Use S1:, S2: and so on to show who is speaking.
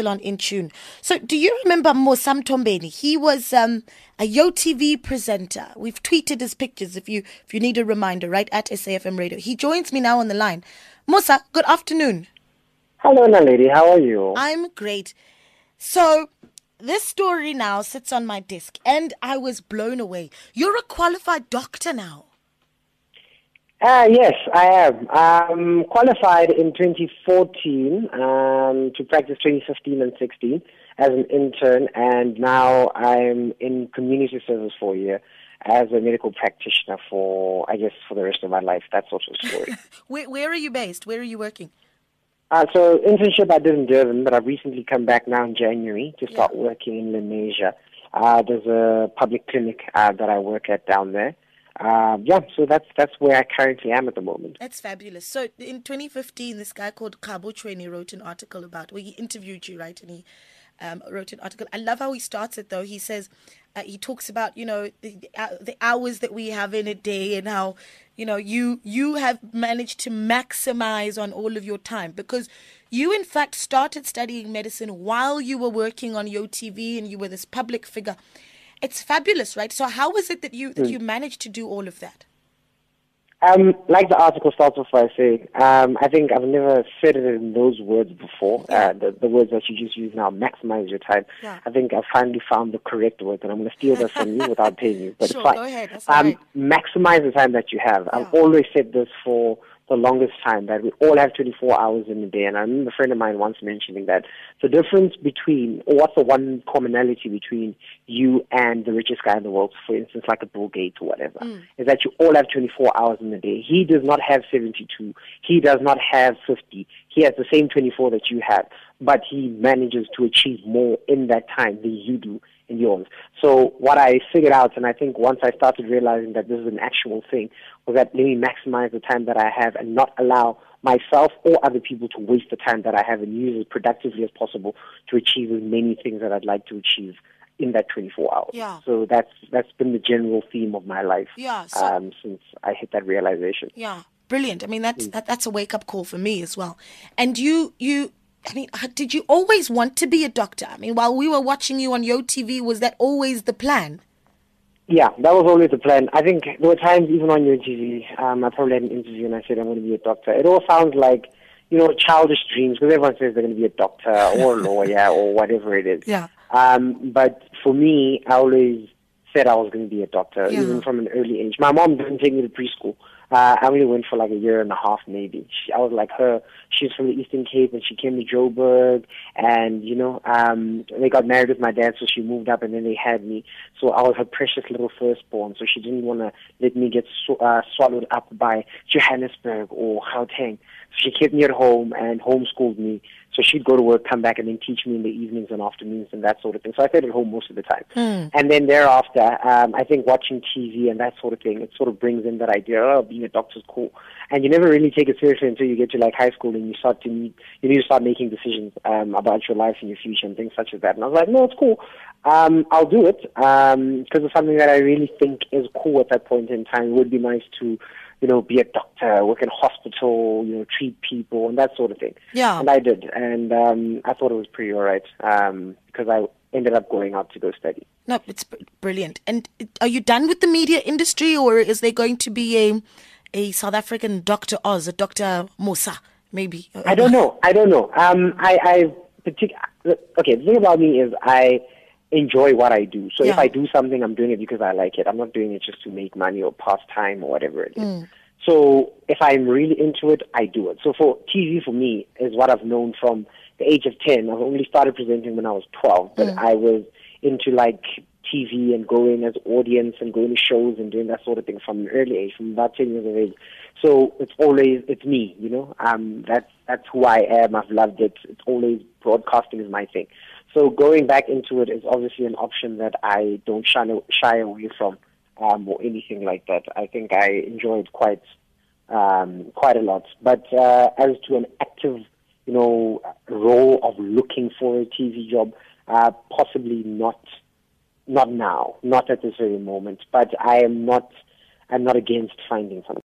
S1: still on In Tune. So, do you remember Musa Mthombeni? He was um, a YoTV presenter. We've tweeted his pictures if you if you need a reminder, right at SAFM Radio. He joins me now on the line. Musa, good afternoon.
S2: Hello, Naledi. How are you?
S1: I'm great. So, this story now sits on my desk, and I was blown away. You're a qualified doctor now.
S2: Uh, yes, I am. Um, qualified in 2014 um, to practice 2015 and 16 as an intern, and now I'm in community service for a year as a medical practitioner for, I guess, for the rest of my life. That sort of story.
S1: where, where are you based? Where are you working?
S2: Uh, so internship I did in Durban, but I've recently come back now in January to start yeah. working in Lenasia. Uh, there's a public clinic uh, that I work at down there um, yeah, so that's that's where I currently am at the moment.
S1: That's fabulous. So in 2015, this guy called Kabo Treni wrote an article about where he interviewed you, right? And he um, wrote an article. I love how he starts it though. He says uh, he talks about you know the uh, the hours that we have in a day and how you know you you have managed to maximize on all of your time because you in fact started studying medicine while you were working on your TV and you were this public figure it's fabulous, right? So how was it that you that mm. you managed to do all of that?
S2: Um, like the article starts off by saying, um, I think I've never said it in those words before. Uh, the, the, words that you just use now, maximize your time. Yeah. I think I finally found the correct word, and I'm going to steal that from you without paying you.
S1: But sure, it's fine. Go ahead. That's
S2: um,
S1: right.
S2: Maximize the time that you have. Yeah. I've always said this for the longest time that we all have 24 hours in a day. And I remember a friend of mine once mentioning that the difference between, or what's the one commonality between you and the richest guy in the world, for instance, like a Bill Gates or whatever, mm. is that you all have 24 hours in a day. He does not have 72. He does not have 50. He has the same 24 that you have, but he manages to achieve more in that time than you do yours. So what I figured out, and I think once I started realizing that this is an actual thing, was that let me maximize the time that I have and not allow myself or other people to waste the time that I have and use it as productively as possible to achieve as many things that I'd like to achieve in that 24 hours.
S1: Yeah.
S2: So that's that's been the general theme of my life
S1: yeah, so,
S2: um, since I hit that realization.
S1: Yeah, brilliant. I mean, that's mm. that, that's a wake up call for me as well. And you you I mean, uh, did you always want to be a doctor? I mean, while we were watching you on your YoTV, was that always the plan?
S2: Yeah, that was always the plan. I think there were times even on YoTV, um, I probably had an interview and I said I'm going to be a doctor. It all sounds like, you know, childish dreams because everyone says they're going to be a doctor or a lawyer or whatever it is.
S1: Yeah.
S2: Um, but for me, I always said I was going to be a doctor, yeah. even from an early age. My mom didn't take me to preschool. Uh, I only went for like a year and a half, maybe. She, I was like her. She's from the Eastern Cape, and she came to Joburg, and you know, um, they got married with my dad, so she moved up, and then they had me. So I was her precious little firstborn. So she didn't want to let me get sw- uh, swallowed up by Johannesburg or Gauteng. So she kept me at home and homeschooled me. So she'd go to work, come back, and then teach me in the evenings and afternoons and that sort of thing. So I stayed at home most of the time.
S1: Mm.
S2: And then thereafter, um, I think watching TV and that sort of thing, it sort of brings in that idea, oh, being a doctor's cool. And you never really take it seriously until you get to like high school and you start to need, you need to start making decisions um, about your life and your future and things such as that. And I was like, no, it's cool. Um, I'll do it because um, it's something that I really think is cool at that point in time. It would be nice to you know, be a doctor, work in hospital, you know, treat people and that sort of thing.
S1: Yeah.
S2: And I did, and um, I thought it was pretty alright um, because I ended up going out to go study.
S1: No, it's brilliant. And are you done with the media industry, or is there going to be a a South African Doctor Oz, a Doctor Musa, maybe?
S2: I don't know. I don't know. Um, I, I partic- okay. The thing about me is I enjoy what I do. So yeah. if I do something, I'm doing it because I like it. I'm not doing it just to make money or pass time or whatever it is.
S1: Mm.
S2: So if I'm really into it, I do it. So for TV for me is what I've known from the age of 10. I've only started presenting when I was 12, but mm. I was into like TV and going as audience and going to shows and doing that sort of thing from an early age, from about 10 years of age. So it's always, it's me, you know, um, that's, that's who I am. I've loved it. It's always broadcasting is my thing. So going back into it is obviously an option that I don't shy, shy away from um, or anything like that. I think I enjoyed quite um, quite a lot. But uh, as to an active, you know, role of looking for a TV job, uh, possibly not not now, not at this very moment. But I am not I'm not against finding something.